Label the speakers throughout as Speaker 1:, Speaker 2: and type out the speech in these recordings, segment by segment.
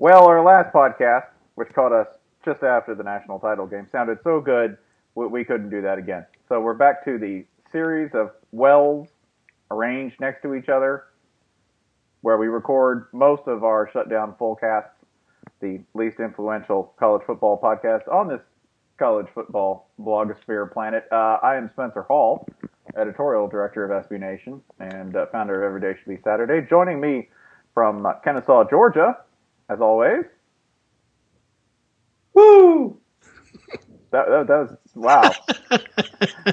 Speaker 1: Well, our last podcast, which caught us just after the national title game, sounded so good we, couldn't do that again. So we're back to the series of wells arranged next to each other, where we record most of our shutdown full casts, the least influential college football podcast on this college football blogosphere planet. Uh, I am Spencer Hall, editorial director of SB Nation and uh, founder of Everyday Should Be Saturday. Joining me from uh, Kennesaw, Georgia, as always.
Speaker 2: Woo!
Speaker 1: That, that, that was wow.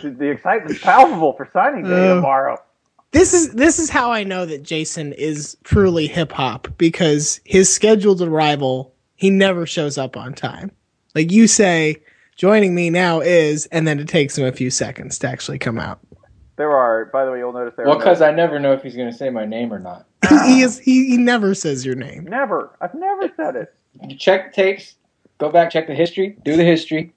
Speaker 1: the, the excitement's palpable for signing day
Speaker 3: Uh,
Speaker 1: tomorrow.
Speaker 3: This is this is how I know that Jason is truly hip hop because his scheduled arrival, he never shows up on time. Like you say, joining me now is, and then it takes him a few seconds to actually come out.
Speaker 1: There are, by the way, you'll notice there.
Speaker 2: Well,
Speaker 1: are no-
Speaker 2: because I never know if he's going to say my name or not.
Speaker 3: He, he is he, he never says your name.
Speaker 1: never. I've never said it.
Speaker 2: You check the tapes, go back, check the history, do the history.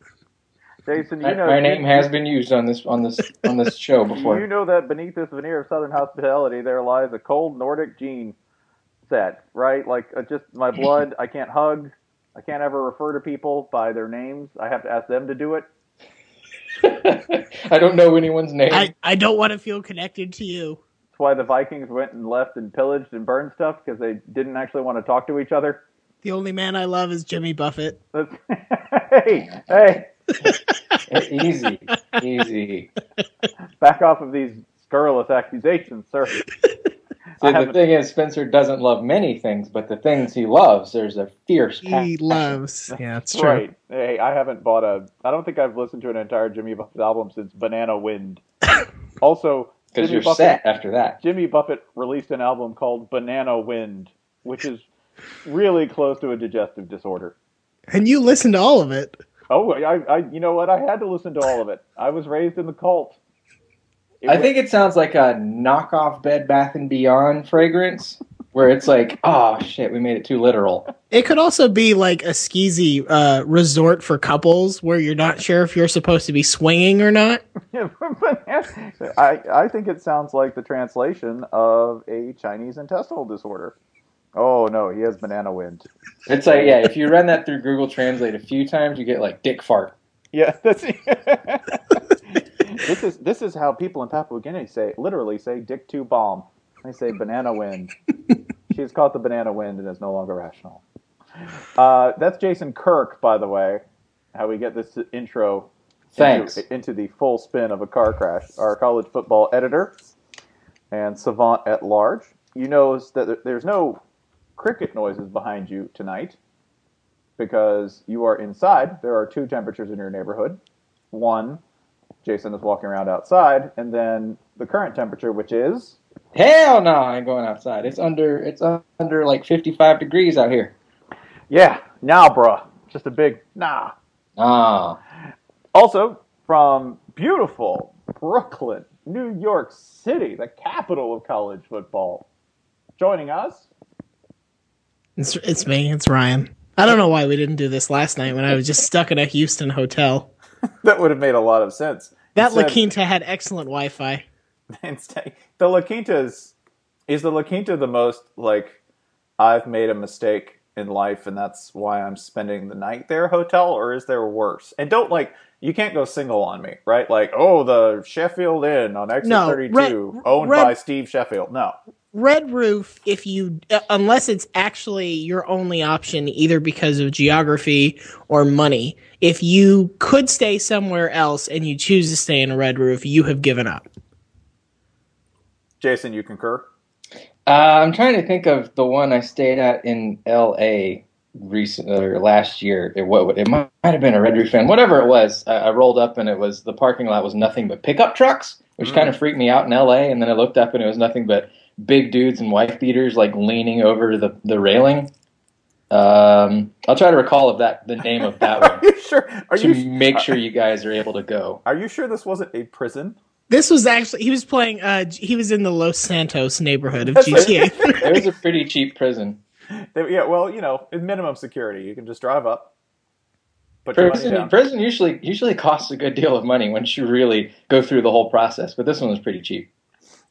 Speaker 1: Jason, you
Speaker 2: My,
Speaker 1: know
Speaker 2: my name has been used on this on this on this show before.
Speaker 1: You know that beneath this veneer of Southern hospitality, there lies a cold Nordic gene set, right? Like uh, just my blood. I can't hug. I can't ever refer to people by their names. I have to ask them to do it.
Speaker 2: I don't know anyone's name.
Speaker 3: I, I don't want to feel connected to you.
Speaker 1: That's why the Vikings went and left and pillaged and burned stuff because they didn't actually want to talk to each other.
Speaker 3: The only man I love is Jimmy Buffett.
Speaker 1: Hey, hey,
Speaker 2: easy, easy.
Speaker 1: back off of these scurrilous accusations, sir. I
Speaker 2: See, the thing is, Spencer doesn't love many things, but the things he loves, there's a fierce
Speaker 3: He
Speaker 2: passion.
Speaker 3: loves. Yeah, it's true.
Speaker 1: Right. Hey, I haven't bought a. I don't think I've listened to an entire Jimmy Buffett album since Banana Wind. Also,
Speaker 2: Because
Speaker 1: Jimmy
Speaker 2: you're
Speaker 1: Buffett,
Speaker 2: set after that.
Speaker 1: Jimmy Buffett released an album called Banana Wind, which is really close to a digestive disorder.
Speaker 3: And you listened to all of it.
Speaker 1: Oh, I, I, you know what? I had to listen to all of it. I was raised in the cult. It
Speaker 2: I
Speaker 1: was-
Speaker 2: think it sounds like a knockoff Bed Bath and Beyond fragrance, where it's like, oh shit, we made it too literal.
Speaker 3: It could also be like a skeezy uh, resort for couples where you're not sure if you're supposed to be swinging or not.
Speaker 1: I, I think it sounds like the translation of a Chinese intestinal disorder. Oh no, he has banana wind.
Speaker 2: It's like, yeah, if you run that through Google Translate a few times, you get like dick fart.
Speaker 1: Yeah, that's this is this is how people in Papua New Guinea say literally say "dick to bomb." They say "banana wind." She's caught the banana wind and is no longer rational. Uh, that's Jason Kirk, by the way. How we get this intro
Speaker 2: Thanks.
Speaker 1: into, into the full spin of a car crash. Our college football editor and savant at large. You knows that there's no cricket noises behind you tonight because you are inside. There are two temperatures in your neighborhood. One, Jason is walking around outside, and then the current temperature, which is
Speaker 2: Hell no, I ain't going outside. It's under it's under like 55 degrees out here.
Speaker 1: yeah, nah, bruh, just a big nah.
Speaker 2: Ah,
Speaker 1: Also, from beautiful Brooklyn, New York City, the capital of college football, joining us.
Speaker 3: It's, it's me. It's Ryan. I don't know why we didn't do this last night when I was just stuck in a Houston hotel.
Speaker 1: That would have made a lot of sense.
Speaker 3: That La Quinta had excellent Wi-Fi.
Speaker 1: Instead, the La Quinta is is the La Quinta the most like I've made a mistake in life and that's why I'm spending the night there hotel, or is there worse? And don't like you can't go single on me, right? Like oh the Sheffield Inn on exit
Speaker 3: No,
Speaker 1: 32,
Speaker 3: Red-
Speaker 1: owned
Speaker 3: Red-
Speaker 1: by Steve Sheffield. No,
Speaker 3: Red Roof, if you uh, unless it's actually your only option, either because of geography or money, if you could stay somewhere else and you choose to stay in a Red Roof, you have given up.
Speaker 1: Jason, you concur?
Speaker 2: uh, I'm trying to think of the one I stayed at in L.A. recent or last year. It what it might, might have been a Red Roof Inn, whatever it was. I, I rolled up and it was the parking lot was nothing but pickup trucks, which
Speaker 1: Mm.
Speaker 2: kind of freaked me out in L.A. And then I looked up and it was nothing but big dudes and wife beaters like leaning over the the railing. Um, I'll try to recall of that the name of that
Speaker 1: Are
Speaker 2: one
Speaker 1: you sure? Are
Speaker 2: to
Speaker 1: you
Speaker 2: make sure you guys are able to go.
Speaker 1: Are you sure this wasn't a prison?
Speaker 3: This was actually he was playing. Uh, he was in the Los Santos neighborhood of GTA.
Speaker 2: It was a pretty cheap prison.
Speaker 1: They- yeah, well, you know, in minimum security, you can just drive up, put your money
Speaker 2: Prison,
Speaker 1: down.
Speaker 2: prison usually usually costs a good deal of money once you really go through the whole process, but this one was pretty cheap.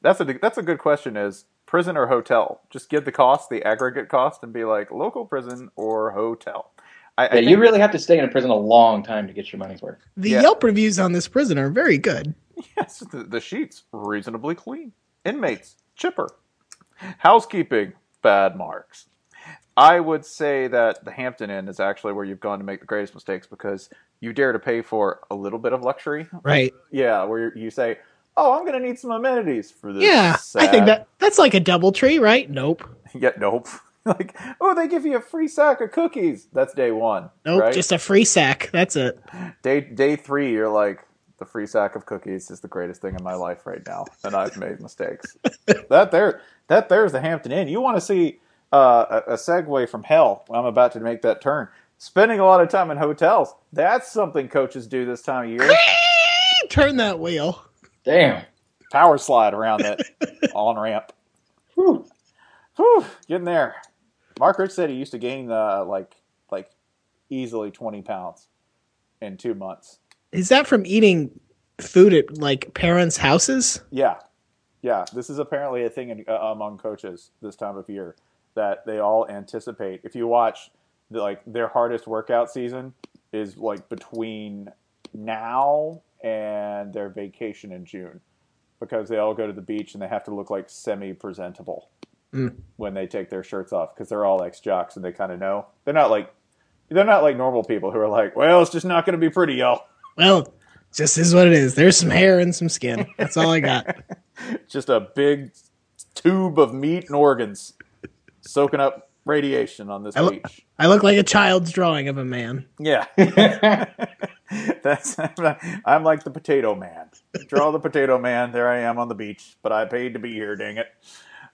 Speaker 1: That's a that's a good question. Is prison or hotel. Just give the cost, the aggregate cost, and be like local prison or hotel. I, I
Speaker 2: Yeah,
Speaker 1: think-
Speaker 2: you really have to stay in a prison a long time to get your money's worth.
Speaker 3: The
Speaker 1: Yeah.
Speaker 3: Yelp reviews on this prison are very good.
Speaker 1: Yes, the, the sheets reasonably clean. Inmates chipper. Housekeeping bad marks. I would say that the Hampton Inn is actually where you've gone to make the greatest mistakes because you dare to pay for a little bit of luxury.
Speaker 3: Right.
Speaker 1: Yeah, where you say, "Oh, I'm going to need some amenities for this."
Speaker 3: Yeah. I think that that's like a double tree, right? Nope.
Speaker 1: Yeah, nope. like, oh, they give you a free sack of cookies. That's day one.
Speaker 3: Nope.
Speaker 1: right?
Speaker 3: Just a free sack. That's it.
Speaker 1: day day three. You're like, the free sack of cookies is the greatest thing in my life right now, and I've made mistakes. that there, that there's the Hampton Inn. You want to see uh, a, a segue from hell? I'm about to make that turn. Spending a lot of time in hotels. That's something coaches do this time of year.
Speaker 3: Turn that wheel.
Speaker 2: Damn.
Speaker 1: Power slide around that on ramp.
Speaker 2: Whew.
Speaker 1: Whew, getting there. Mark Richt said he used to gain uh, like like easily 20 pounds in two months.
Speaker 3: Is that from eating food at like parents' houses?
Speaker 1: Yeah, yeah. This is apparently a thing in, uh, among coaches this time of year that they all anticipate. If you watch, the, like their hardest workout season is like between now and their vacation in June, because they all go to the beach and they have to look like semi-presentable
Speaker 3: Mm.
Speaker 1: when they take their shirts off because they're all ex jocks and they kind of know they're not like they're not like normal people who are like, well, it's just not going to be pretty, y'all.
Speaker 3: Well, just is what it is. There's some hair and some skin. That's all I got.
Speaker 1: just a big tube of meat and organs soaking up radiation on this
Speaker 3: I lo-
Speaker 1: beach.
Speaker 3: I look like a child's drawing of a man.
Speaker 1: Yeah, that's I'm like the potato man. Draw the potato man. There I am on the beach, but I paid to be here. Dang it.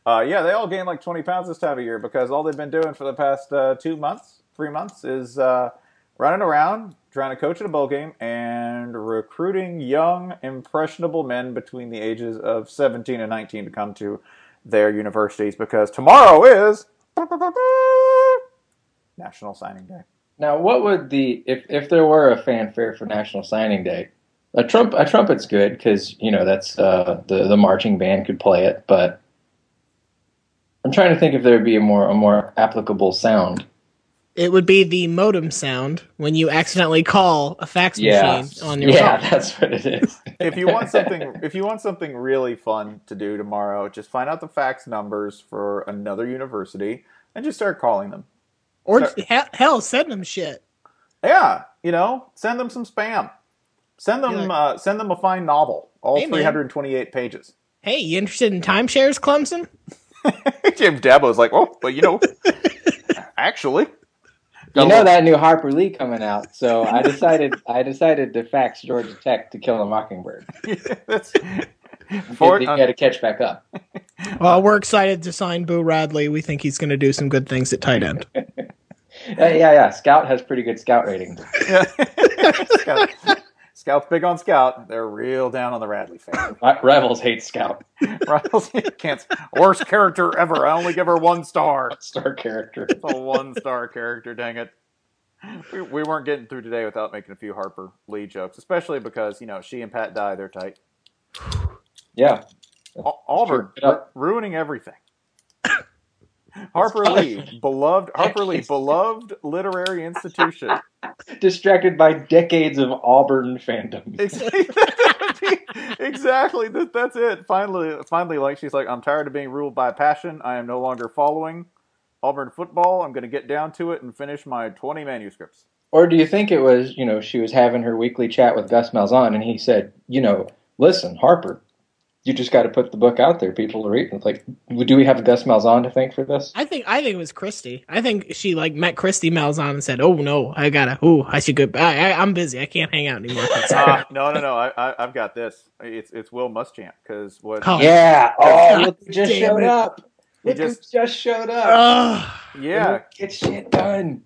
Speaker 1: Uh, yeah, they all gain like 20 pounds this time of year because all they've been doing for the past uh, two months, three months, is uh, running around trying to coach at a bowl game and recruiting young, impressionable men between the ages of 17 and 19 to come to their universities because tomorrow is National Signing Day.
Speaker 2: Now, what would the if if there were a fanfare for National Signing Day? A trump a trumpet's good because you know that's uh, the the marching band could play it, but I'm trying to think if there would be a more a more applicable sound.
Speaker 3: It would be the modem sound when you accidentally call a fax
Speaker 2: Yeah,
Speaker 3: machine on your
Speaker 2: yeah,
Speaker 3: phone.
Speaker 2: Yeah, that's what it is.
Speaker 1: if you want something if you want something really fun to do tomorrow, just find out the fax numbers for another university and just start calling them.
Speaker 3: Or
Speaker 1: Sure.
Speaker 3: hell, send them shit.
Speaker 1: Yeah, you know, send them some spam. Send them
Speaker 3: Yeah.
Speaker 1: uh, send them a fine novel, all
Speaker 3: Hey, man.
Speaker 1: 328 pages.
Speaker 3: Hey, you interested in timeshares, Clemson?
Speaker 1: Jim Dabo's like, "Oh, but you know, actually,
Speaker 2: You know that new Harper Lee coming out, so I decided I decided to fax Georgia Tech to kill a mockingbird.
Speaker 1: that's
Speaker 2: For,
Speaker 1: for,
Speaker 2: you got to catch back up.
Speaker 3: Well, we're excited to sign Boo Radley. We think he's going to do some good things at tight end.
Speaker 2: Uh, yeah, yeah. Scout has pretty good scout ratings.
Speaker 1: Scout, Scout's big on Scout. They're real down on the Radley fan.
Speaker 2: Ri- Rivals hate Scout.
Speaker 1: Rivals can't worst character ever. I only give her one star.
Speaker 2: Star character.
Speaker 1: It's a one star character, dang it. We, we weren't getting through today without making a few Harper Lee jokes, especially because, you know, she and Pat Dye, they're tight.
Speaker 2: Yeah.
Speaker 1: Au- Auburn,
Speaker 2: True. Yeah.
Speaker 1: ru- ruining everything. Harper Lee, beloved Harper Lee, beloved literary institution.
Speaker 2: Distracted by decades of Auburn fandom.
Speaker 1: exactly. That, that's it. Finally, finally, like she's like, I'm tired of being ruled by passion. I am no longer following Auburn football. I'm going to get down to it and finish my 20 manuscripts.
Speaker 2: Or do you think it was, you know, she was having her weekly chat with Gus Malzahn and he said, you know, listen, Harper, you just got to put the book out there. People to read. It's like, do we have Gus Malzahn to thank for this?
Speaker 3: I think I think it was Christy. I think she like met Kristi Malzahn and said, "Oh no, I gotta. Oh, I should go. I, I, I'm busy. I can't hang out anymore."
Speaker 1: Ah, no, no, no. I, I, I've got this. It's it's Will Muschamp because what?
Speaker 3: Oh.
Speaker 2: Yeah. Oh,
Speaker 3: God
Speaker 2: look who just showed
Speaker 3: it.
Speaker 2: up.
Speaker 1: He
Speaker 2: Look who
Speaker 1: just-
Speaker 2: just showed up.
Speaker 3: Ugh.
Speaker 1: Yeah,
Speaker 2: Get shit done.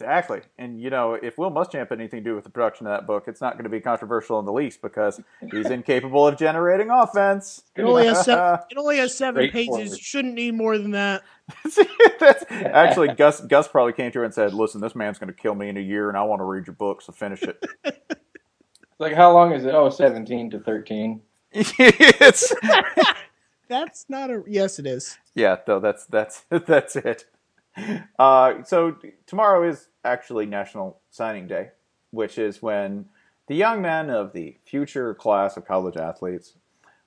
Speaker 1: Exactly. And, you know, if Will Muschamp had anything to do with the production of that book, it's not going to be controversial in the least because he's incapable of generating offense.
Speaker 3: it only has seven. It only has seven
Speaker 2: Straightforward.
Speaker 3: pages. Shouldn't need more than that.
Speaker 1: That's, actually, Gus Gus probably came to her and said, listen, this man's going to kill me in a year and I want to read your book, so finish it.
Speaker 2: Like, how long is it? Oh, 17 to 13.
Speaker 1: it's,
Speaker 3: That's not a. Yes, it is.
Speaker 1: Yeah, though that's that's that's it. Uh, so tomorrow is actually National Signing Day, which is when the young men of the future class of college athletes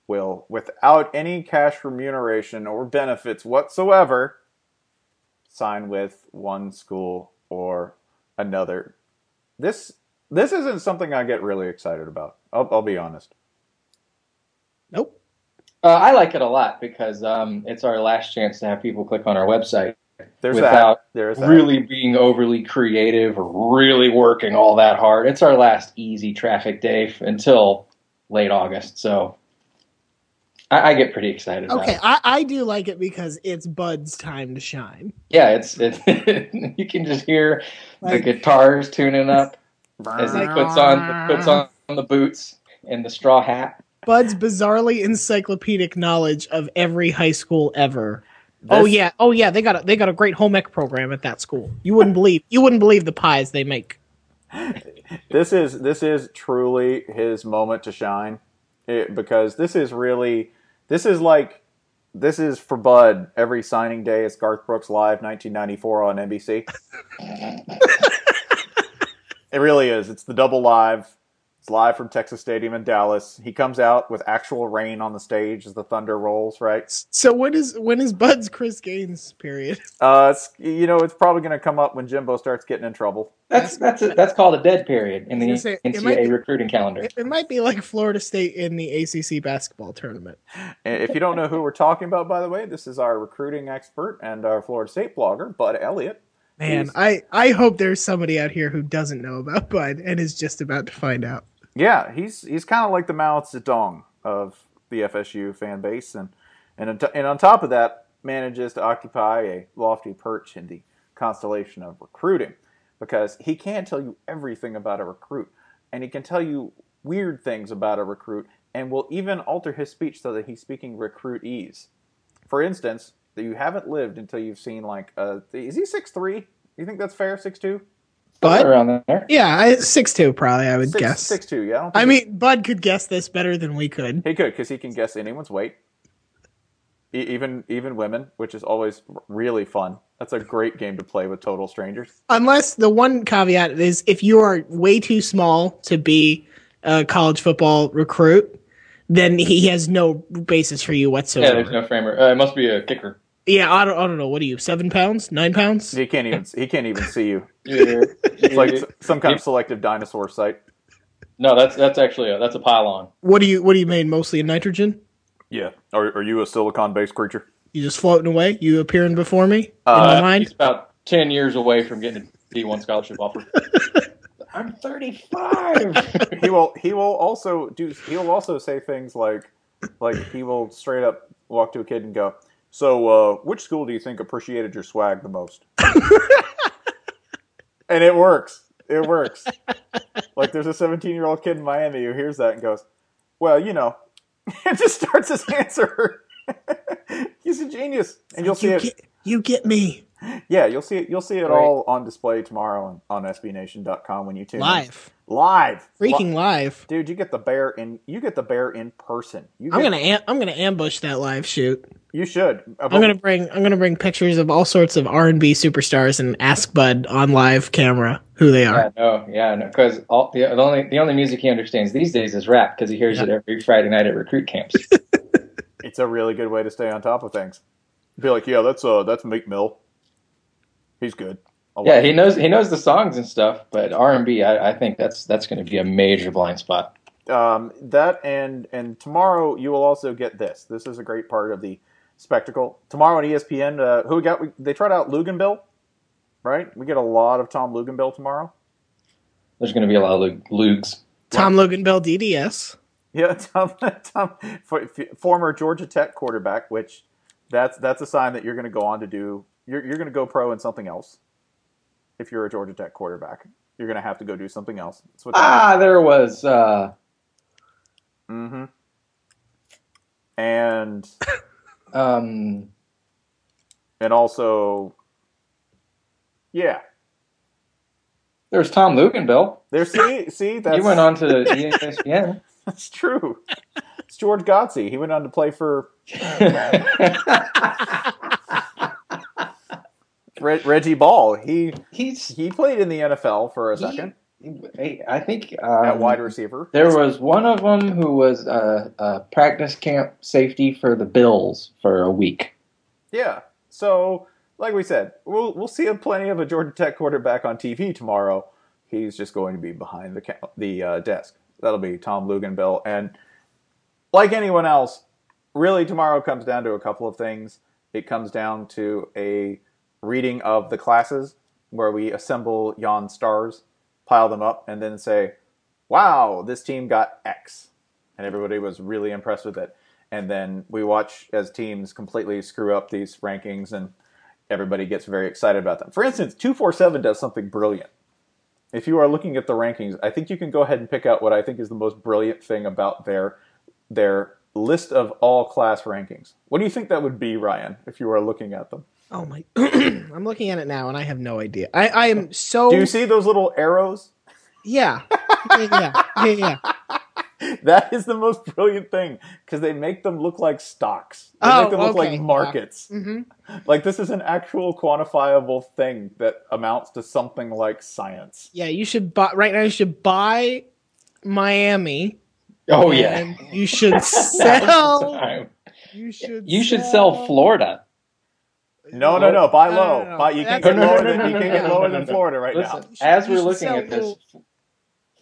Speaker 1: will, without any cash remuneration or benefits whatsoever, sign with one school or another. This this isn't something I get really excited about. I'll, I'll be honest.
Speaker 3: Nope.
Speaker 2: Uh, I like it a lot because um, it's our last chance to have people click on our website
Speaker 1: There's
Speaker 2: without
Speaker 1: that. There's that.
Speaker 2: really being overly creative or really working all that hard. It's our last easy traffic day f- until late August, so I, I get pretty excited. About
Speaker 3: Okay,
Speaker 2: it.
Speaker 3: I, I do like it because it's Bud's time to shine.
Speaker 2: Yeah, it's it, you can just hear
Speaker 3: Like-
Speaker 2: the guitars tuning up as he puts on puts on the boots and the straw hat.
Speaker 3: Bud's bizarrely encyclopedic knowledge of every high school ever. Oh yeah, oh yeah, they got a they got a great home ec program at that school. You wouldn't believe you wouldn't believe the pies they make.
Speaker 1: this is this is truly his moment to shine it, because this is really this is like this is for Bud every signing day. It's Garth Brooks live 1994 on NBC. it really is. It's the double live. It's live from Texas Stadium in Dallas. He comes out with actual rain on the stage as the thunder rolls. Right.
Speaker 3: So when is when is Bud's Chris Gaines period?
Speaker 1: Uh, it's, you know, it's probably going to come up when Jimbo starts getting in trouble.
Speaker 2: That's that's a, that's called a dead period in the
Speaker 3: I was gonna say,
Speaker 2: NCAA
Speaker 3: be-
Speaker 2: recruiting calendar.
Speaker 3: It, it might be like Florida State in the ACC basketball tournament.
Speaker 1: If you don't know who we're talking about, by the way, this is our recruiting expert and our Florida State blogger, Bud Elliott.
Speaker 3: Man,
Speaker 1: He's-
Speaker 3: I I hope there's somebody out here who doesn't know about Bud and is just about to find out.
Speaker 1: Yeah, he's he's kind of like the Mao Zedong of the FSU fan base, and and and on top of that, manages to occupy a lofty perch in the constellation of recruiting, because he can tell you everything about a recruit, and he can tell you weird things about a recruit, and will even alter his speech so that he's speaking recruitese. For instance, that you haven't lived until you've seen like uh, is he six three? You think that's fair? Six two?
Speaker 3: Bud?
Speaker 2: around there.
Speaker 3: Yeah, I, six two probably. I would
Speaker 1: Six,
Speaker 3: guess.
Speaker 1: six two. Yeah, I, don't
Speaker 3: I mean, Bud could guess this better than we could.
Speaker 1: He could because he can guess anyone's weight, e- even even women, which is always really fun. That's a great game to play with total strangers.
Speaker 3: Unless the one caveat is if you are way too small to be a college football recruit, then he has no basis for you whatsoever.
Speaker 2: Yeah,
Speaker 3: whatsoever.
Speaker 2: there's no framer. Uh, it must be a kicker.
Speaker 3: Yeah, I don't, I don't know. What are you? Seven pounds? Nine pounds?
Speaker 1: He can't even he can't even see you.
Speaker 2: Yeah.
Speaker 1: It's like s- some kind of selective dinosaur site.
Speaker 2: no, that's that's actually a, that's a pylon.
Speaker 3: What do you? What do you mean? mostly in nitrogen?
Speaker 1: Yeah. Are, are you a silicon based creature?
Speaker 3: You just floating away? You appearing before me in
Speaker 1: Uh,
Speaker 3: my
Speaker 2: He's about ten years away from getting a D1 scholarship offer. I'm 35.
Speaker 1: He will he will also do he will also say things like like he will straight up walk to a kid and go, "So, uh, which school do you think appreciated your swag the most?" and it works. It works. like there's a 17 year old kid in Miami who hears that and goes, "Well, you know," and just starts his answer. He's a genius, and you'll see
Speaker 3: you
Speaker 1: it.
Speaker 3: get, you get me
Speaker 1: Yeah, you'll see it. You'll see it all on display tomorrow on, on SBNation.com when you tune in.
Speaker 3: live,
Speaker 1: Live,
Speaker 3: freaking
Speaker 1: Li-
Speaker 3: live.
Speaker 1: dude. You get the bear in. You get the bear in person. You
Speaker 3: I'm gonna am- I'm gonna ambush that live shoot.
Speaker 1: You should.
Speaker 3: I'm gonna bring I'm gonna bring pictures of all sorts of R and B superstars and ask Bud on live camera who they
Speaker 2: yeah,
Speaker 3: are.
Speaker 2: no, yeah, no, because all the, the only the only music he understands these days is rap because he hears it every Friday night at recruit camps.
Speaker 1: It's a really good way to stay on top of things. Be like, yeah, that's uh, that's Meek Mill. He's good. I'll
Speaker 2: yeah,
Speaker 1: watch
Speaker 2: he
Speaker 1: it.
Speaker 2: knows he knows the songs and stuff, but R and B, I I think that's that's going to be a major blind spot.
Speaker 1: um, that and and tomorrow you will also get this. This is a great part of the spectacle. Tomorrow on ESPN, uh, who we got? We, they tried out Luginbill, right? We get a lot of Tom Luginbill tomorrow.
Speaker 2: There's going to be a lot of Lug- lugs.
Speaker 3: Tom Logan Bell DDS.
Speaker 1: Yeah, Tom, Tom for, f- former Georgia Tech quarterback, which that's that's a sign that you're going to go on to do. You're you're going to go pro in something else. If you're a Georgia Tech quarterback, you're going to have to go do something else. That's what.
Speaker 2: Ah, there was. Uh,
Speaker 1: Mm-hmm. And
Speaker 2: um,
Speaker 1: and also, yeah.
Speaker 2: there's Tom Luginbill.
Speaker 1: There's see see that's
Speaker 2: He went on to ESPN.
Speaker 1: that's true. It's George Godsey. He went on to play for Re- Reggie Ball. He
Speaker 2: He's
Speaker 1: he played in the NFL for a
Speaker 2: He-
Speaker 1: second
Speaker 2: I think um,
Speaker 1: at wide receiver.
Speaker 2: There was one of them who was a, a practice camp safety for the Bills for a week.
Speaker 1: Yeah. So, like we said, we'll we'll see a plenty of a Georgia Tech quarterback on TV tomorrow. He's just going to be behind the ca- the uh, desk. That'll be Tom Luginbill, and like anyone else, really tomorrow comes down to a couple of things. It comes down to a reading of the classes where we assemble yon stars, pile them up, and then say, "Wow, this team got X," and everybody was really impressed with it. And then we watch as teams completely screw up these rankings, and everybody gets very excited about them. For instance, two four seven does something brilliant. If you are looking at the rankings, I think you can go ahead and pick out what I think is the most brilliant thing about their their list of all class rankings. What do you think that would be, Ryan, if you are looking at them?
Speaker 3: Oh my! I'm looking at it now, and I have no idea. I, I am so
Speaker 1: Do you see those little arrows?
Speaker 3: yeah, yeah, yeah, yeah, yeah.
Speaker 1: That is the most brilliant thing because they make them look like stocks. They
Speaker 3: Oh,
Speaker 1: make them look
Speaker 3: okay.
Speaker 1: like markets.
Speaker 3: hmm
Speaker 1: Like this is an actual quantifiable thing that amounts to something like science.
Speaker 3: Yeah, you should buy right now. You should buy Miami.
Speaker 2: Oh yeah.
Speaker 3: you should sell. You should.
Speaker 2: You should sell Florida.
Speaker 1: No, no, no. Buy low.
Speaker 3: no, no.
Speaker 1: Buy, you can't get
Speaker 2: No, no,
Speaker 1: lower than you can't get lower than. Florida right
Speaker 2: Listen,
Speaker 1: now.
Speaker 2: As we're looking at this,
Speaker 3: little-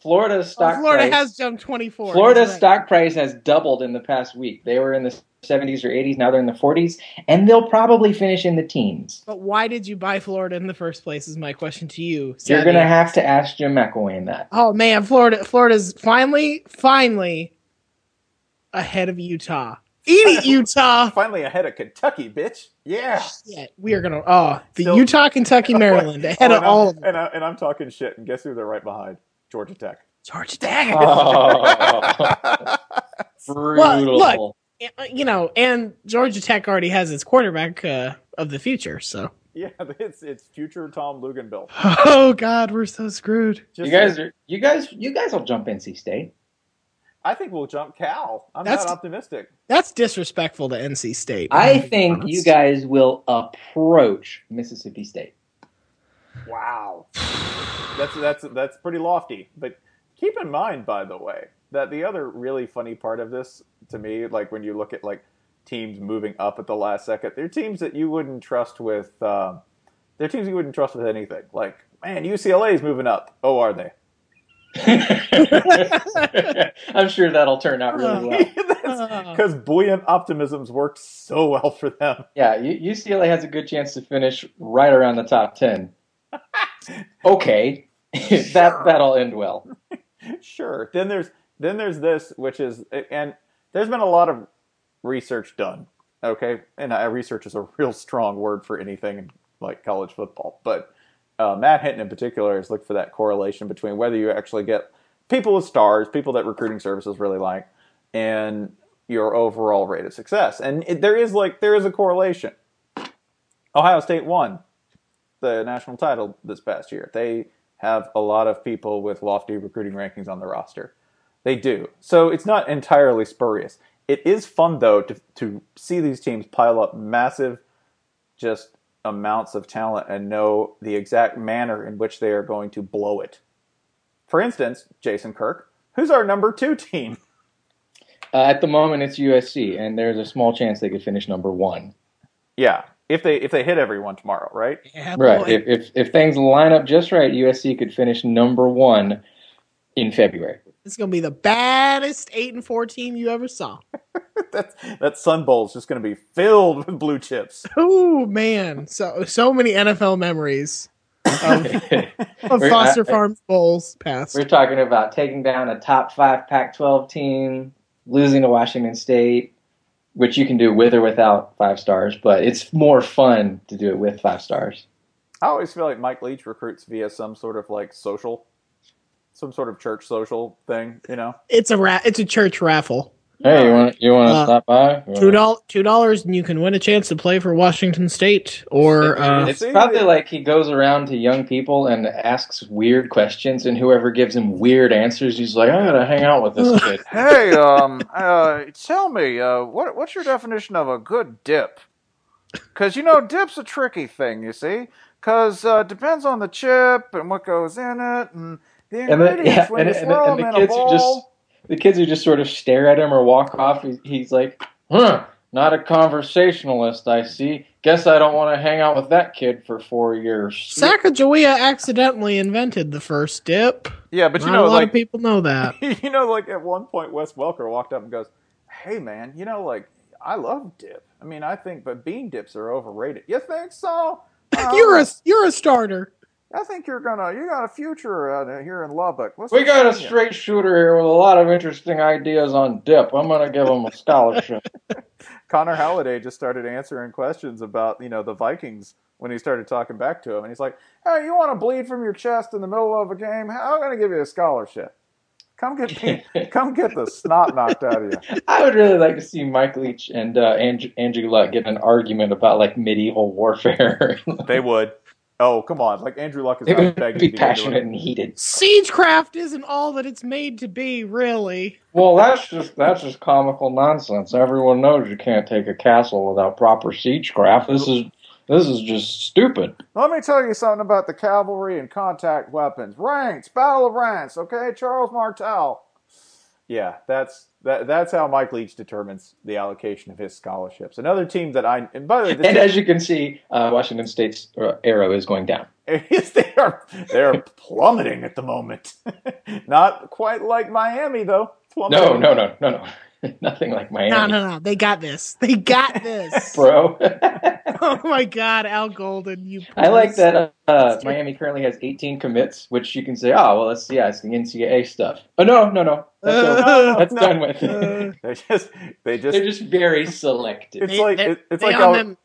Speaker 2: Florida's
Speaker 3: Oh,
Speaker 2: stock
Speaker 3: Florida
Speaker 2: price.
Speaker 3: has jumped 24.
Speaker 2: Florida's
Speaker 3: right.
Speaker 2: stock price has doubled in the past week. They were in the 70s or 80s. Now they're in the 40s, and they'll probably finish in the teens.
Speaker 3: But why did you buy Florida in the first place? Is my question to you.
Speaker 2: You're gonna have to ask Jim McElwain that.
Speaker 3: Oh man, Florida. Florida's finally, finally ahead of Utah. Eat it, Utah.
Speaker 1: Finally ahead of Kentucky, bitch. Yeah.
Speaker 3: Yeah, we are gonna. Oh, the
Speaker 1: Still-
Speaker 3: Utah, Kentucky, Maryland ahead
Speaker 1: Oh,
Speaker 3: of
Speaker 1: I'm-
Speaker 3: all of them.
Speaker 1: And, I, and I'm talking shit, and guess who they're right behind? Georgia Tech.
Speaker 3: Georgia Tech.
Speaker 2: Oh, brutal.
Speaker 3: look. Uh, You know, and Georgia Tech already has its quarterback uh, of the future. So.
Speaker 1: yeah, it's it's future Tom Luginbill.
Speaker 3: Oh God, we're so screwed.
Speaker 2: you guys are you guys you guys will jump NC State.
Speaker 1: I think we'll jump Cal. I'm
Speaker 3: That's-
Speaker 1: not optimistic.
Speaker 3: That's disrespectful to NC State.
Speaker 2: I
Speaker 3: I'm gonna be
Speaker 2: think
Speaker 3: honest.
Speaker 2: you guys will approach Mississippi State.
Speaker 1: Wow. That's that's that's pretty lofty. But keep in mind, by the way, that the other really funny part of this to me, like when you look at like teams moving up at the last second, they're teams that you wouldn't trust with. Uh, they're teams you wouldn't trust with anything. Like, man, UCLA's moving up. Oh, are they?
Speaker 2: I'm sure that'll turn out really well.
Speaker 1: Because buoyant optimisms worked so well for them.
Speaker 2: Yeah, UCLA has a good chance to finish right around the top ten. Okay, that that'll end well.
Speaker 1: Sure. Then there's then there's this, which is and there's been a lot of research done. Okay, and uh, research is a real strong word for anything like college football, but uh, Matt Hinton in particular has looked for that correlation between whether you actually get people with stars, people that recruiting services really like, and your overall rate of success. And it, there is like there is a correlation. Ohio State won the national title this past year. They have a lot of people with lofty recruiting rankings on the roster. They do. So it's not entirely spurious. It is fun though to to see these teams pile up massive just amounts of talent and know the exact manner in which they are going to blow it. For instance, Jason Kirk, who's our number 2 team.
Speaker 2: Uh, at the moment, it's USC, and there's a small chance they could finish number one.
Speaker 1: Yeah, if they if they hit everyone tomorrow, right?
Speaker 3: Yeah,
Speaker 2: Right. If, if if things line up just right, USC could finish number one in February.
Speaker 3: It's gonna be the baddest eight and four team you ever saw.
Speaker 1: That's that Sun Bowl is just going to be filled with blue chips.
Speaker 3: Oh man, so so many NFL memories of, of
Speaker 2: uh,
Speaker 3: Foster
Speaker 2: I- I-
Speaker 3: Farms bowls past.
Speaker 2: We're talking about taking down a top five Pac-12 team, losing to Washington State, which you can do with or without five stars, but it's more fun to do it with five stars.
Speaker 1: I always feel like Mike Leach recruits via some sort of like social, some sort of church social thing. You know,
Speaker 3: It's a ra- it's a church raffle.
Speaker 2: Hey, you want you want to
Speaker 3: Uh,
Speaker 2: stop by?
Speaker 3: Two dollars, two dollars, and you can win a chance to play for Washington State. Or uh,
Speaker 2: It's probably like he goes around to young people and asks weird questions, and whoever gives him weird answers, he's like, "I gotta hang out with this kid."
Speaker 1: Hey, um, uh, tell me, uh, what what's your definition of a good dip? Because you know, dip's a tricky thing. You see, because uh, depends on the chip and what goes in it and the
Speaker 2: And the, yeah,
Speaker 1: when
Speaker 2: and,
Speaker 1: you
Speaker 2: and,
Speaker 1: swirl
Speaker 2: and
Speaker 1: them
Speaker 2: the kids who just the kids who just sort of stare at him or walk off. He's, he's like, "Huh, not a conversationalist, I see. Guess I don't want to hang out with that kid for four years."
Speaker 3: Sacagawea accidentally invented the first dip.
Speaker 1: Yeah, but you
Speaker 3: Not
Speaker 1: know,
Speaker 3: a lot
Speaker 1: like
Speaker 3: of people know that.
Speaker 1: you know, like at one point, Wes Welker walked up and goes, "Hey, man, you know, like I love dip. I mean, I think, but bean dips are overrated. You think so? Uh,
Speaker 3: you're a you're a starter.
Speaker 1: I think you're gonna. You got a future out here in Lubbock. Let's
Speaker 2: We got a
Speaker 1: listen you."
Speaker 2: straight shooter here with a lot of interesting ideas on dip. I'm gonna give him a scholarship.
Speaker 1: Connor Halliday just started answering questions about you know the Vikings when he started talking back to him, and he's like, "Hey, you want to bleed from your chest in the middle of a game? I'm going to give you a scholarship. Come get me, come get the snot knocked out of you."
Speaker 2: I would really like to see Mike Leach and uh, Andrew, Andrew Luck get an argument about like medieval warfare.
Speaker 1: They would. Oh, come on! Like Andrew Luck is
Speaker 2: it
Speaker 1: not
Speaker 2: would
Speaker 1: begging
Speaker 2: be
Speaker 1: to get
Speaker 2: passionate and heated.
Speaker 3: Siegecraft isn't all that it's made to be, really.
Speaker 2: Well, that's just that's just comical nonsense. Everyone knows you can't take a castle without proper siegecraft. This is this is just stupid.
Speaker 1: Let me tell you something about the cavalry and contact weapons. Ranks, Battle of Rance. Okay, Charles Martel. Yeah, that's that. That's how Mike Leach determines the allocation of his scholarships. Another team that I and by the way,
Speaker 2: And
Speaker 1: team-
Speaker 2: as you can see, uh, Washington State's uh, arrow is going down.
Speaker 1: They are they are plummeting at the moment. Not quite like Miami though.
Speaker 2: No, no, no, no, no. Nothing like Miami,
Speaker 3: No, no, no. They got this. They got this.
Speaker 2: bro.
Speaker 3: oh my God, Al Golden, you.
Speaker 2: I like that uh, uh, Miami currently has 18 commits, which you can say, oh, well, that's yeah, it's the NCAA stuff. Oh no, no, no, that's, over.
Speaker 3: Uh,
Speaker 2: that's
Speaker 1: no.
Speaker 2: done with.
Speaker 3: uh,
Speaker 1: They just they just
Speaker 2: They're just very selective.
Speaker 1: it's
Speaker 3: they-
Speaker 1: like
Speaker 3: they-
Speaker 1: it, it's like
Speaker 3: on
Speaker 1: Al,
Speaker 3: them.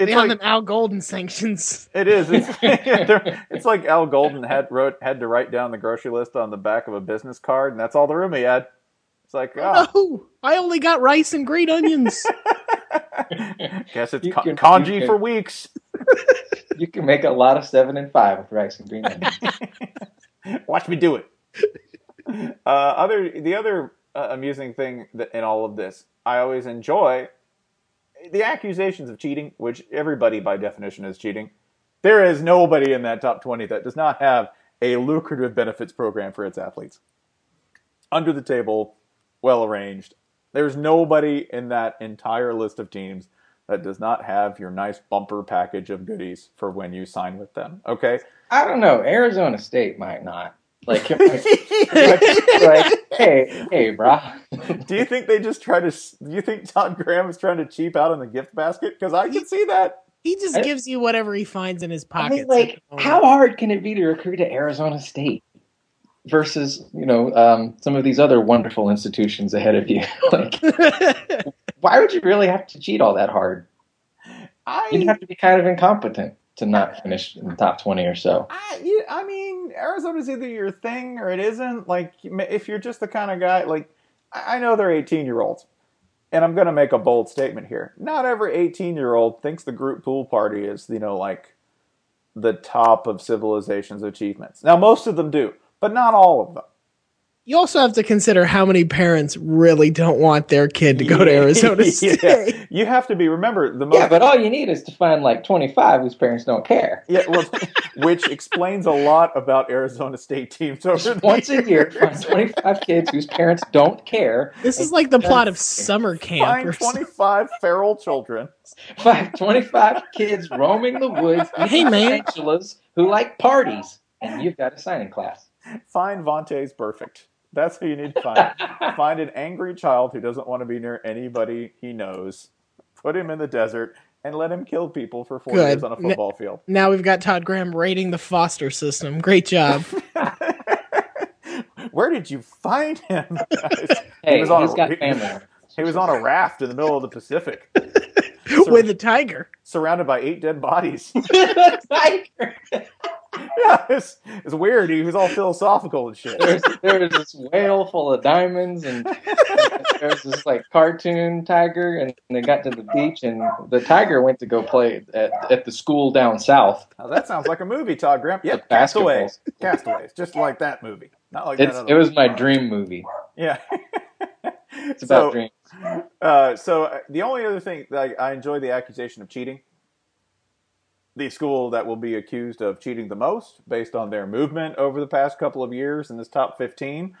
Speaker 1: it's
Speaker 3: on
Speaker 1: like
Speaker 3: them Al Golden sanctions.
Speaker 1: it is it's, it's like Al Golden had wrote had to write down the grocery list on the back of a business card, and that's all the room he had. It's like oh,
Speaker 3: No, I only got rice and green onions.
Speaker 1: guess it's
Speaker 2: You
Speaker 1: con-
Speaker 2: can- congee can-
Speaker 1: for weeks.
Speaker 2: You can make a lot of seven and five with rice and green onions.
Speaker 1: Watch me do it. Uh, other the other uh, amusing thing that in all of this, I always enjoy the accusations of cheating, which everybody by definition is cheating. There is nobody in that top twenty that does not have a lucrative benefits program for its athletes. Under the table, well arranged. There's nobody in that entire list of teams that does not have your nice bumper package of goodies for when you sign with them. Okay,
Speaker 2: I don't know. Arizona State might not. Like, like, like, hey, hey, brah.
Speaker 1: Do you think they just try to? Do you think Todd Graham is trying to cheap out on the gift basket? Because I can see that.
Speaker 3: He just
Speaker 2: I-
Speaker 3: gives you whatever he finds in his
Speaker 2: I mean, like, how hard can it be to recruit to Arizona State versus, you know, um, some of these other wonderful institutions ahead of you? like, why would you really have to cheat all that hard? You'd have to be kind of incompetent to not finish in the top 20 or so.
Speaker 1: I, you- I mean, Arizona's either your thing or it isn't. Like, if you're just the kind of guy, like, I I know they're 18 year olds, and I'm going to make a bold statement here. Not every 18 year old thinks the group pool party is, you know, like the top of civilization's achievements. Now, most of them do, but not all of them.
Speaker 3: you also have to consider how many parents really don't want their kid to go to Arizona State.
Speaker 1: Yeah. You have to be. Remember the most.
Speaker 2: Yeah, but all you need is to find like 25 whose parents don't care.
Speaker 1: Yeah, well, which explains a lot about Arizona State teams over the
Speaker 2: Once a year,
Speaker 1: years.
Speaker 2: find 25 kids whose parents don't care.
Speaker 3: This is like the plot of summer camp.
Speaker 1: Find 25 feral children.
Speaker 2: Find 25 kids roaming the woods
Speaker 3: Hey, man.
Speaker 2: Los Angeles who like parties, and you've got a signing class.
Speaker 1: Find Vontaze Burfict. That's who you need to find. find an angry child who doesn't want to be near anybody he knows. Put him in the desert and let him kill people for four
Speaker 3: Good.
Speaker 1: years on a football field.
Speaker 3: Now we've got Todd Graham rating the foster system. Great job.
Speaker 1: Where did you find him?
Speaker 2: Hey,
Speaker 1: was on
Speaker 2: he's
Speaker 1: a-
Speaker 2: got
Speaker 1: he-
Speaker 2: family.
Speaker 1: he was on a raft in the middle of the Pacific,
Speaker 3: With a tiger.
Speaker 1: surrounded by eight dead bodies.
Speaker 2: Tiger.
Speaker 1: yeah, it's, It's weird. He was all philosophical and shit.
Speaker 2: There's, there was this whale full of diamonds, and there's this like cartoon tiger, and they got to the beach, and the tiger went to go play at, at the school down south.
Speaker 1: Now, that sounds like a movie, Todd Graham.
Speaker 2: Yeah,
Speaker 1: Castaways. Castaways, just like that movie. Not like
Speaker 2: It's,
Speaker 1: that.
Speaker 2: it was my dream movie.
Speaker 1: Yeah.
Speaker 2: It's about
Speaker 1: so,
Speaker 2: dreams.
Speaker 1: uh, so uh, the only other thing, like, I enjoy the accusation of cheating. The school that will be accused of cheating the most, based on their movement over the past couple of years in this top fifteen.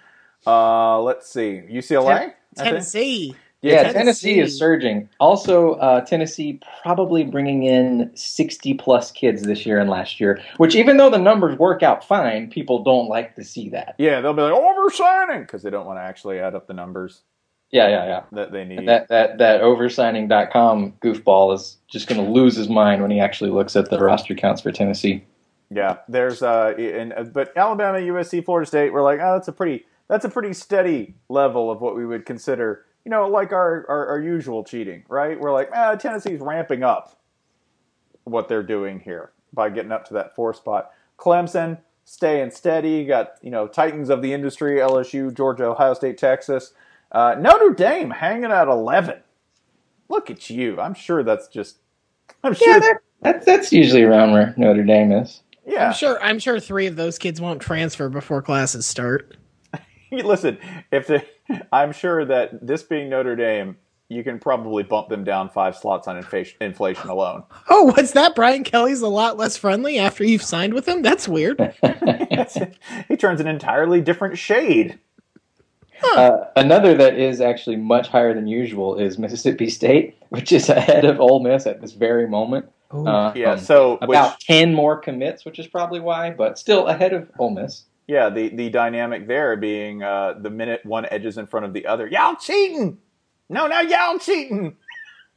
Speaker 1: Uh, let's see, UCLA, I think?
Speaker 3: Tennessee.
Speaker 2: Yeah,
Speaker 3: Tennessee.
Speaker 2: Tennessee is surging. Also, uh, Tennessee probably bringing in 60 plus kids this year and last year, which even though the numbers work out fine, people don't like to see that.
Speaker 1: Yeah, they'll be like oh, we're oversigning because they don't want to actually add up the numbers
Speaker 2: Yeah, yeah, yeah.
Speaker 1: that they need.
Speaker 2: That that that oversigning.com goofball is just going to lose his mind when he actually looks at the roster counts for Tennessee.
Speaker 1: Yeah, there's uh, and uh, but Alabama, USC, Florida State, we're like, oh, that's a pretty that's a pretty steady level of what we would consider, you know, like our our, our usual cheating, right? We're like, ah, Tennessee's ramping up what they're doing here by getting up to that four spot. Clemson staying steady. You got you know Titans of the industry, LSU, Georgia, Ohio State, Texas, uh, Notre Dame hanging at eleven. Look at you. I'm sure that's just. I'm sure.
Speaker 2: Yeah, that, that's that's usually around where Notre Dame is.
Speaker 1: yeah.
Speaker 3: I'm sure. I'm sure three of those kids won't transfer before classes start.
Speaker 1: Listen, if the, I'm sure that this being Notre Dame, you can probably bump them down five slots on inflation, inflation alone.
Speaker 3: Oh, what's that? Brian Kelly's a lot less friendly after you've signed with him. That's weird.
Speaker 1: he turns an entirely different shade.
Speaker 2: Uh, another that is actually much higher than usual is Mississippi State, which is ahead of Ole Miss at this very moment. Uh,
Speaker 1: Yeah,
Speaker 2: um,
Speaker 1: so which,
Speaker 2: about ten more commits, which is probably why, but still ahead of Ole Miss.
Speaker 1: yeah, the the dynamic there being uh, the minute one edges in front of the other, y'all cheating. No, no, y'all cheating.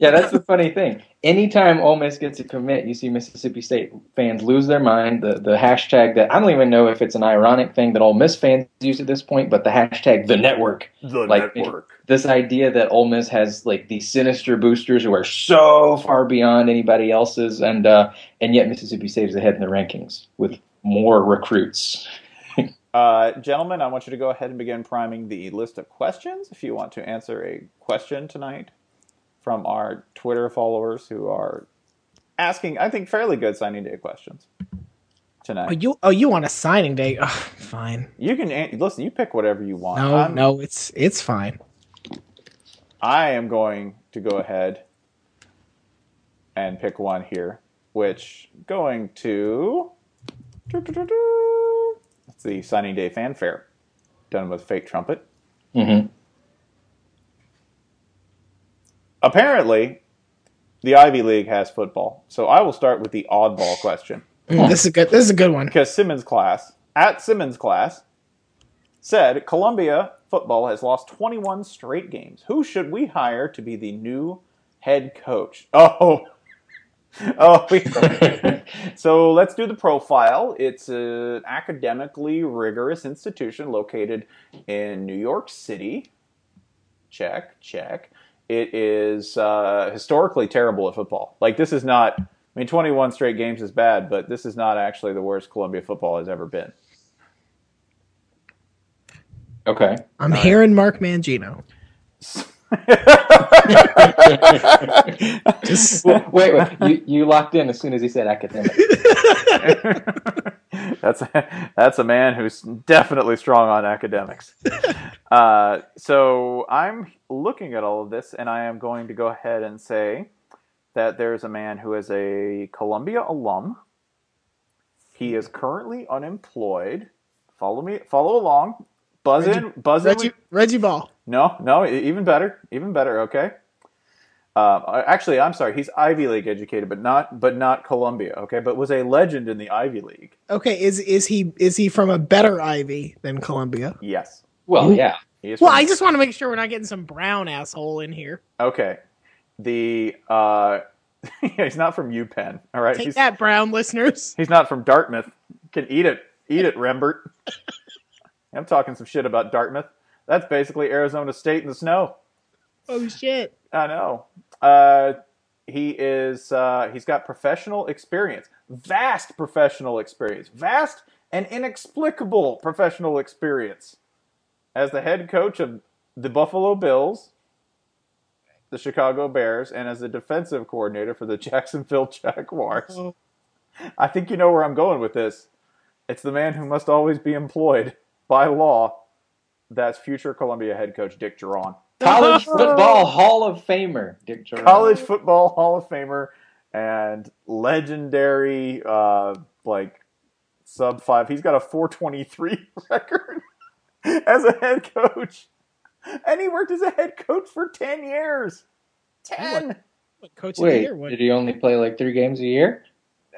Speaker 2: Yeah, that's the funny thing. Anytime Ole Miss gets a commit, you see Mississippi State fans lose their mind. The the hashtag that I don't even know if it's an ironic thing that Ole Miss fans use at this point, but the hashtag the network.
Speaker 1: The
Speaker 2: Like,
Speaker 1: network.
Speaker 2: This idea that Ole Miss has like these sinister boosters who are so far beyond anybody else's, and uh, and yet Mississippi State is ahead in the rankings with more recruits.
Speaker 1: Uh, gentlemen, I want you to go ahead and begin priming the list of questions. If you want to answer a question tonight from our Twitter followers who are asking, I think, fairly good signing day questions
Speaker 3: Oh,
Speaker 1: tonight.
Speaker 3: you. Oh, you want a signing day? Oh, fine.
Speaker 1: You can listen. You pick whatever you want.
Speaker 3: No,
Speaker 1: I'm-
Speaker 3: no, it's it's fine.
Speaker 1: I am going to go ahead and pick one here, which going to it's the signing day fanfare done with fake trumpet.
Speaker 2: hmm
Speaker 1: Apparently, the Ivy League has football, so I will start with the oddball question
Speaker 3: Mm, this is a good. This is a good one.
Speaker 1: because Simmons class at Simmons class said Columbia football has lost 21 straight games. Who should we hire to be the new head coach? Oh, oh. we- so let's do the profile. It's an academically rigorous institution located in New York City. Check, check. It is uh, historically terrible at football. Like this is not. I mean, 21 straight games is bad, but this is not actually the worst Columbia football has ever been.
Speaker 2: Okay.
Speaker 3: I'm hearing Mark Mangino. Just
Speaker 2: wait, wait. You you locked in as soon as he said academic.
Speaker 1: that's a, that's a man who's definitely strong on academics. Uh, so I'm looking at all of this, and I am going to go ahead and say that there's a man who is a Columbia alum. He is currently unemployed. Follow me. Follow along. Buzz
Speaker 3: Reggie-
Speaker 1: in. Buzz in.
Speaker 3: Reggie Reggie Ball.
Speaker 1: No, no, even better, even better. Okay. Uh, actually, I'm sorry. He's Ivy League educated, but not, but not Columbia. Okay, but was a legend in the Ivy League.
Speaker 3: Okay, is is he is he from a better Ivy than Columbia?
Speaker 1: Yes,
Speaker 2: Well, yeah.
Speaker 1: he is.
Speaker 3: Well,
Speaker 1: from-
Speaker 3: I just want to make sure we're not getting some brown asshole in here.
Speaker 1: okay. The uh, he's not from UPenn. All right,
Speaker 3: Take
Speaker 1: he's
Speaker 3: that, brown listeners.
Speaker 1: he's not from Dartmouth. Can eat it, eat it, Rembert. I'm talking some shit about Dartmouth. That's basically Arizona State in the snow.
Speaker 3: Oh shit!
Speaker 1: I know. Uh, he is. Uh, he's got professional experience, vast professional experience, vast and inexplicable professional experience as the head coach of the Buffalo Bills, the Chicago Bears, and as the defensive coordinator for the Jacksonville Jaguars.
Speaker 3: Oh.
Speaker 1: I think you know where I'm going with this. It's the man who must always be employed by law. That's future Columbia head coach Dick Jauron.
Speaker 2: College football Hall of Famer, Dick Jauron.
Speaker 1: College football Hall of Famer and legendary, uh, like sub five. He's got a 423 record as a head coach, and he worked as a head coach for 10 years. 10.
Speaker 3: What, coach of the
Speaker 2: Wait,
Speaker 3: year? What?
Speaker 2: did he only play like three games a year?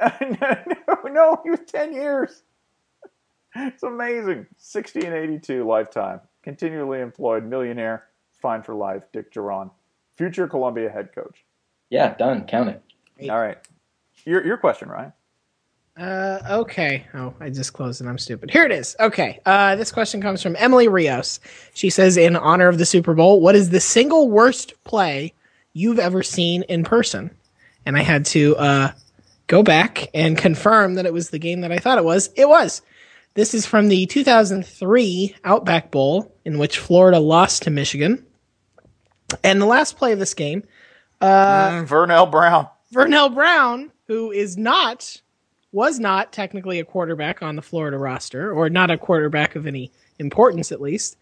Speaker 1: no, no, he was 10 years. It's amazing. 60 and 82 lifetime. Continually employed millionaire, fine for life, Dick Jauron. Future Columbia head coach.
Speaker 2: Yeah, done. Count it.
Speaker 3: Eight.
Speaker 1: All right. Your, your question, Ryan.
Speaker 3: Uh, okay. Oh, I just closed and I'm stupid. Here it is. Okay. Uh, this question comes from Emily Rios. She says, in honor of the Super Bowl, what is the single worst play you've ever seen in person? And I had to uh, go back and confirm that it was the game that I thought it was. It was. This is from the 2003 Outback Bowl, in which Florida lost to Michigan. And the last play of this game, uh,
Speaker 1: Mm, Vernell Brown.
Speaker 3: Vernell Brown, who is not, was not technically a quarterback on the Florida roster, or not a quarterback of any importance at least,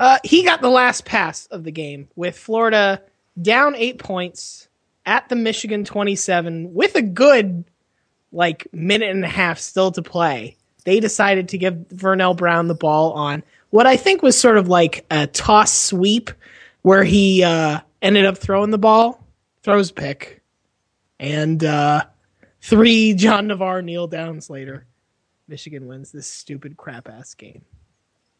Speaker 3: uh, he got the last pass of the game with Florida down eight points at the Michigan 27 with a good, like, minute and a half still to play. They decided to give Vernell Brown the ball on what I think was sort of like a toss sweep where he uh, ended up throwing the ball, throws pick, and uh, three John Navarre kneel downs later, Michigan wins this stupid crap ass game.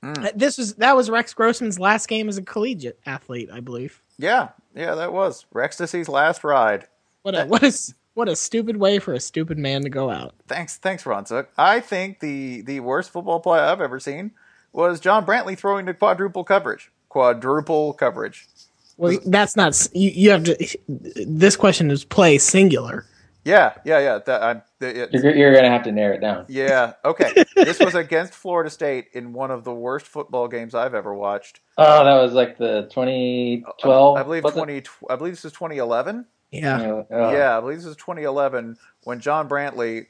Speaker 3: Uh, This was that was Rex Grossman's last game as a collegiate athlete, I believe.
Speaker 1: Yeah, yeah, that was Rextasy's last ride.
Speaker 3: What a what a s- what a stupid way for a stupid man to go out.
Speaker 1: Thanks, thanks, Ronzuk. I think the the worst football play I've ever seen was John Brantley throwing to quadruple coverage. Quadruple coverage.
Speaker 3: Well, that's not you. You have to. This question is play singular.
Speaker 1: Yeah, yeah, yeah. That I'm. It,
Speaker 2: You're, you're gonna have to narrow it down.
Speaker 1: yeah. Okay. this was against Florida State in one of the worst football games I've ever watched.
Speaker 2: Oh, that was like the 2012.
Speaker 1: I believe
Speaker 2: was it?
Speaker 1: twenty. I believe this is 2011.
Speaker 3: Yeah.
Speaker 2: Oh.
Speaker 1: Yeah, I believe this is 2011 when John Brantley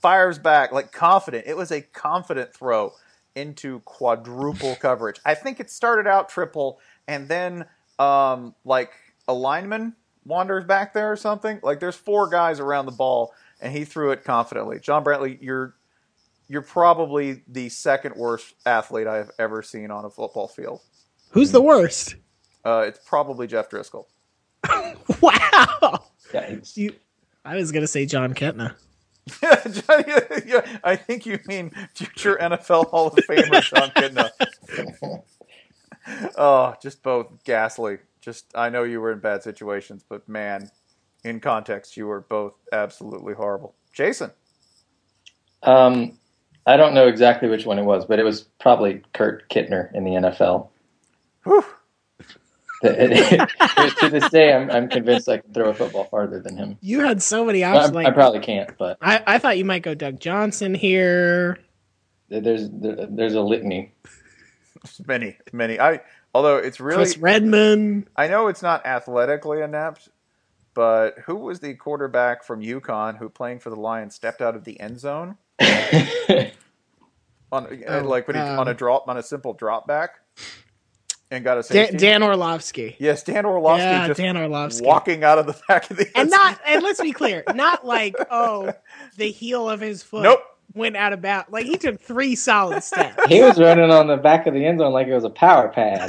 Speaker 1: fires back like confident. It was a confident throw into quadruple coverage. I think it started out triple and then um, like a lineman wanders back there or something. Like there's four guys around the ball and he threw it confidently. John Brantley, you're you're probably the second worst athlete I've ever seen on a football field.
Speaker 3: Who's the worst?
Speaker 1: Uh, it's probably Jeff Driskel.
Speaker 3: Wow.
Speaker 2: Yikes.
Speaker 3: You, I was gonna say Jon Kitna.
Speaker 1: yeah, yeah, I think you mean future NFL Hall of Famer Sean Kitna. oh, just both ghastly. Just I know you were in bad situations, but man, in context, you were both absolutely horrible. Jason,
Speaker 2: Um, I don't know exactly which one it was, but it was probably Kurt Kittner in the NFL.
Speaker 1: Whew.
Speaker 2: to this day, I'm, I'm convinced I can throw a football farther than him.
Speaker 3: You had so many options.
Speaker 2: I'm-
Speaker 3: like,
Speaker 2: I probably can't, but
Speaker 3: I, I thought you might go Doug Johnson here.
Speaker 2: there's there's a litany.
Speaker 1: many, many. I although it's really
Speaker 3: Chris Redman.
Speaker 1: I know it's not athletically inept, but who was the quarterback from UConn who playing for the Lions stepped out of the end zone on
Speaker 3: Oh,
Speaker 1: like when he,
Speaker 3: um,
Speaker 1: on a drop on a simple drop back and got a
Speaker 3: Dan,
Speaker 1: safety?
Speaker 3: Dan Orlovsky.
Speaker 1: Yes, Dan Orlovsky
Speaker 3: Yeah,
Speaker 1: just
Speaker 3: Dan Orlovsky.
Speaker 1: walking out of the back of the
Speaker 3: and not and let's be clear, not like oh the heel of his foot
Speaker 1: Nope.
Speaker 3: went out of bounds. Like he took three solid steps.
Speaker 2: he was running on the back of the end zone like it was a power pad.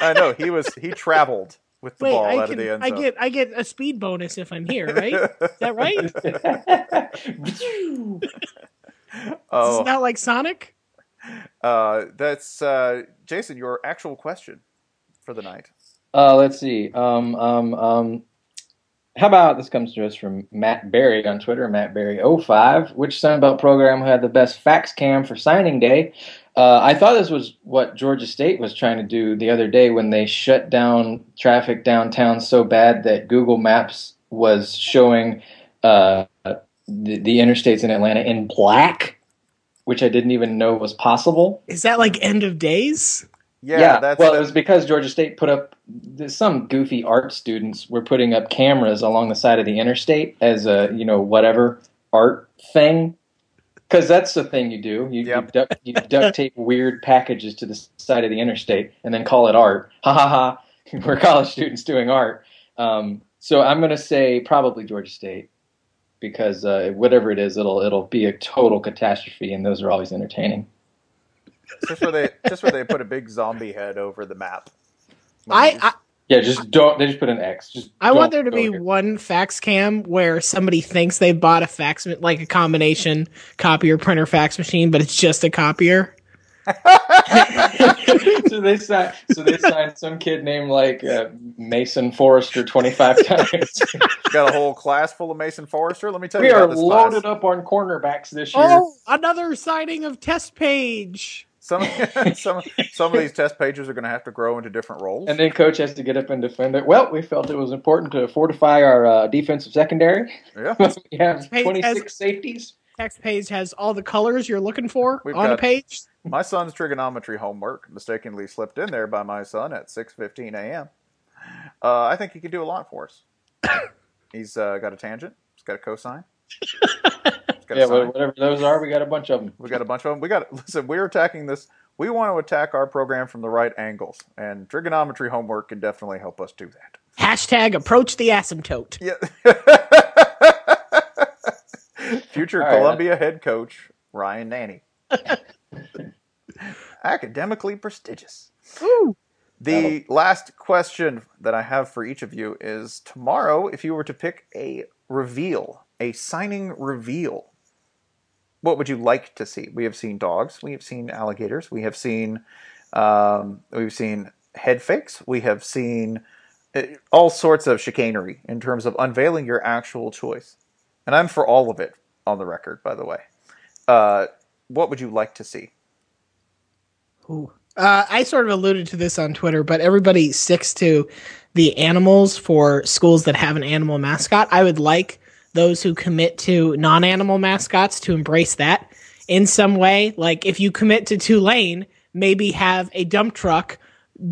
Speaker 1: I know he was he traveled with the
Speaker 3: Wait,
Speaker 1: ball
Speaker 3: I
Speaker 1: out
Speaker 3: can
Speaker 1: of the end
Speaker 3: I get I get a speed bonus if I'm here, right? Is that right?
Speaker 1: oh,
Speaker 3: It's not like Sonic.
Speaker 1: uh, that's uh, Jason. Your actual question for the night.
Speaker 2: Uh, let's see. Um, um, um, how about this comes to us from Matt Berry on Twitter, Matt Berry05. Which Sunbelt program had the best fax cam for signing day? Uh, I thought this was what Georgia State was trying to do the other day when they shut down traffic downtown so bad that Google Maps was showing uh, the, the interstates in Atlanta in black. Which I didn't even know was possible.
Speaker 3: Is that like end of days?
Speaker 1: Yeah, that's
Speaker 2: well, it was because Georgia State put up some goofy art students were putting up cameras along the side of the interstate as a you know whatever art thing. Because that's the thing you do. You,
Speaker 1: Yep.
Speaker 2: you, duct, you duct tape weird packages to the side of the interstate and then call it art. Ha ha ha. We're college students doing art. Um, so I'm going to say probably Georgia State because uh, whatever it is, it'll it'll be a total catastrophe, and those are always entertaining.
Speaker 1: just where they just where they put a big zombie head over the map.
Speaker 3: I, I
Speaker 2: Yeah, just don't. They just put an X. Just
Speaker 3: I want there to be
Speaker 2: here.
Speaker 3: one fax cam where somebody thinks they bought a fax, like a combination copier printer fax machine, but it's just a copier.
Speaker 2: so they signed. So they signed some kid named like uh, Mason Forrester twenty five times.
Speaker 1: got a whole class full of Mason Forrester. Let me tell you,
Speaker 2: we
Speaker 1: you
Speaker 2: are
Speaker 1: this
Speaker 2: loaded
Speaker 1: class.
Speaker 2: up on cornerbacks this year.
Speaker 3: Oh, another signing of test page.
Speaker 1: Some some some of these test pages are going to have to grow into different roles.
Speaker 2: And then coach has to get up and defend it. Well, we felt it was important to fortify our uh, defensive secondary.
Speaker 1: yeah,
Speaker 2: we have
Speaker 3: Hey,
Speaker 2: twenty
Speaker 3: as-
Speaker 2: six safeties.
Speaker 3: Text page has all the colors you're looking for
Speaker 1: We've
Speaker 3: on a page.
Speaker 1: my son's trigonometry homework mistakenly slipped in there by my son at 6:15 a.m. Uh, I think he could do a lot for us. He's uh, got a tangent. He's got a cosine. Got
Speaker 2: Yeah,
Speaker 1: sine.
Speaker 2: whatever those are, we got a bunch of them.
Speaker 1: We got a bunch of them. We got listen. We're attacking this. We want to attack our program from the right angles, and trigonometry homework can definitely help us do that.
Speaker 3: Hashtag approach the asymptote.
Speaker 1: Yeah. Future
Speaker 2: All right.
Speaker 1: Columbia head coach Ryan Nanni. Academically prestigious.
Speaker 3: Ooh.
Speaker 1: The last question that I have for each of you is tomorrow, if you were to pick a reveal, a signing reveal, what would you like to see? We have seen dogs, we have seen alligators, we have seen um, we've seen head fakes, we have seen uh, all sorts of chicanery in terms of unveiling your actual choice. And I'm for all of it on the record, by the way. Uh, what would you like to see?
Speaker 3: Ooh. Uh, I sort of alluded to this on Twitter, but everybody sticks to the animals for schools that have an animal mascot. I would like those who commit to non animal mascots to embrace that in some way. Like if you commit to Tulane, maybe have a dump truck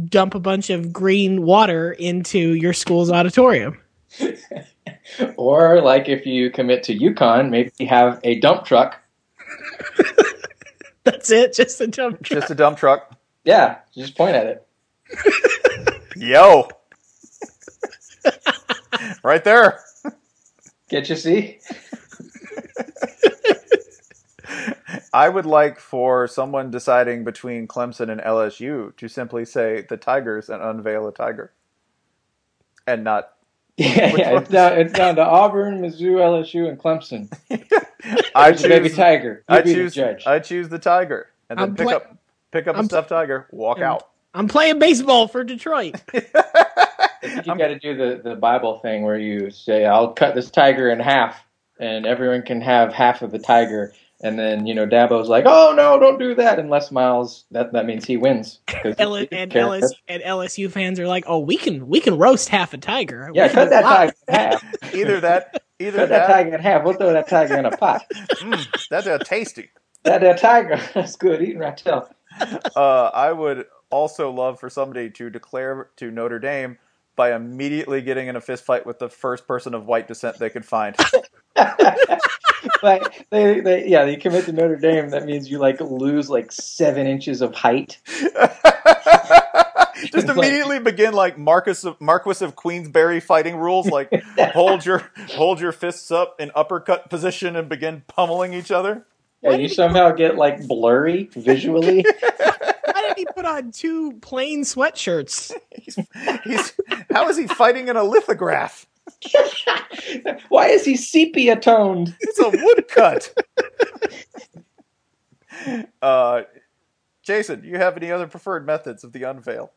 Speaker 3: dump a bunch of green water into your school's auditorium.
Speaker 2: Or like if you commit to UConn, maybe have a dump truck.
Speaker 3: That's it, just a dump truck.
Speaker 1: Just a dump truck.
Speaker 2: Yeah, just point at it.
Speaker 1: Yo. right there.
Speaker 2: Get you see?
Speaker 1: I would like for someone deciding between Clemson and LSU to simply say the Tigers and unveil a tiger. And not
Speaker 2: Yeah, yeah. It's down, it's down to Auburn, Mizzou, LSU, and Clemson.
Speaker 1: I
Speaker 2: choose the baby tiger. You
Speaker 1: I
Speaker 2: be
Speaker 1: choose
Speaker 2: the judge.
Speaker 1: I choose the tiger. And then
Speaker 3: I'm
Speaker 1: pick
Speaker 3: play-
Speaker 1: up pick up a
Speaker 3: I'm-
Speaker 1: stuffed tiger, walk
Speaker 3: I'm-
Speaker 1: out.
Speaker 3: I'm playing baseball for Detroit.
Speaker 2: I think you got to do the, the Bible thing where you say, "I'll cut this tiger in half, and everyone can have half of the tiger." And then you know Dabo's like, "Oh no, don't do that!" Unless Miles, that that means he wins.
Speaker 3: L-
Speaker 2: he
Speaker 3: and
Speaker 2: cares.
Speaker 3: LSU, and LSU fans are like, "Oh, we can we can roast half a tiger."
Speaker 2: Yeah, cut that
Speaker 3: a
Speaker 2: tiger in half.
Speaker 1: Either that either
Speaker 2: Cut that
Speaker 1: that,
Speaker 2: tiger in half. We'll throw that tiger in a pot.
Speaker 1: mm, that's a tasty.
Speaker 2: That that tiger, that's good eating right there.
Speaker 1: Uh, I would also love for somebody to declare to Notre Dame by immediately getting in a fist fight with the first person of white descent they could find.
Speaker 2: like they, they, yeah, they commit to Notre Dame. That means you like lose like seven inches of height.
Speaker 1: Just immediately begin like Marcus of Marquis of Queensberry fighting rules, like hold your hold your fists up in uppercut position and begin pummeling each other.
Speaker 2: Yeah, you somehow get like blurry visually.
Speaker 3: Why he put on two plain sweatshirts?
Speaker 1: He's, he's how is he fighting in a lithograph?
Speaker 2: Why is he sepia toned?
Speaker 1: It's a woodcut. uh, Jason, do you have any other preferred methods of the unveil?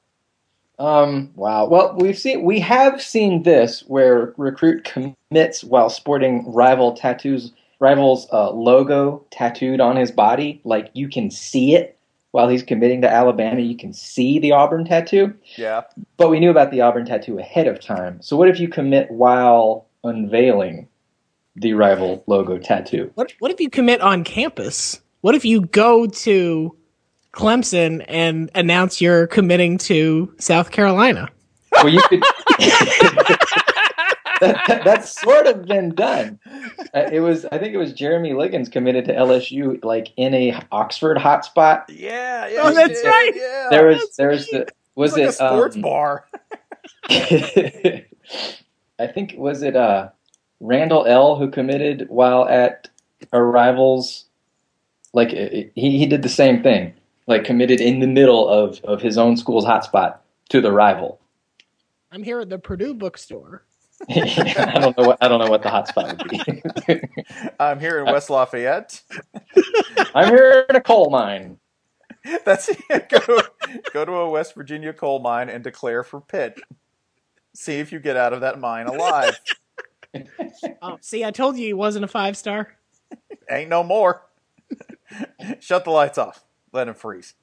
Speaker 2: Um, wow. Well, we've seen we have seen this where recruit commits while sporting rival tattoos, rivals uh, logo tattooed on his body. Like you can see it while he's committing to Alabama. You can see the Auburn tattoo,
Speaker 1: Yeah,
Speaker 2: but we knew about the Auburn tattoo ahead of time. So what if you commit while unveiling the rival logo tattoo?
Speaker 3: What what if you commit on campus? What if you go to Clemson and announce you're committing to South Carolina?
Speaker 2: Well, you could. that, that's sort of been done. Uh, it was, I think it was Jeremy Liggins committed to LSU, like in a Oxford hotspot.
Speaker 1: Yeah, yeah.
Speaker 3: Oh, that's
Speaker 1: did,
Speaker 3: right.
Speaker 1: Yeah.
Speaker 2: There was,
Speaker 3: that's
Speaker 2: there was the, was
Speaker 1: it's like
Speaker 2: it
Speaker 1: a sports
Speaker 2: um,
Speaker 1: bar.
Speaker 2: I think was it uh Randall L who committed while at our rivals. Like he he did the same thing, like committed in the middle of of his own school's hotspot to the rival.
Speaker 3: I'm here at the Purdue bookstore.
Speaker 2: I don't know what I don't know what the hotspot would be.
Speaker 1: I'm here in West Lafayette.
Speaker 2: I'm here in a coal mine.
Speaker 1: That's it. Go, go to a West Virginia coal mine and declare for Pitt. See if you get out of that mine alive.
Speaker 3: Oh, see, I told you he wasn't a five star.
Speaker 1: Ain't no more. Shut the lights off. Let him freeze.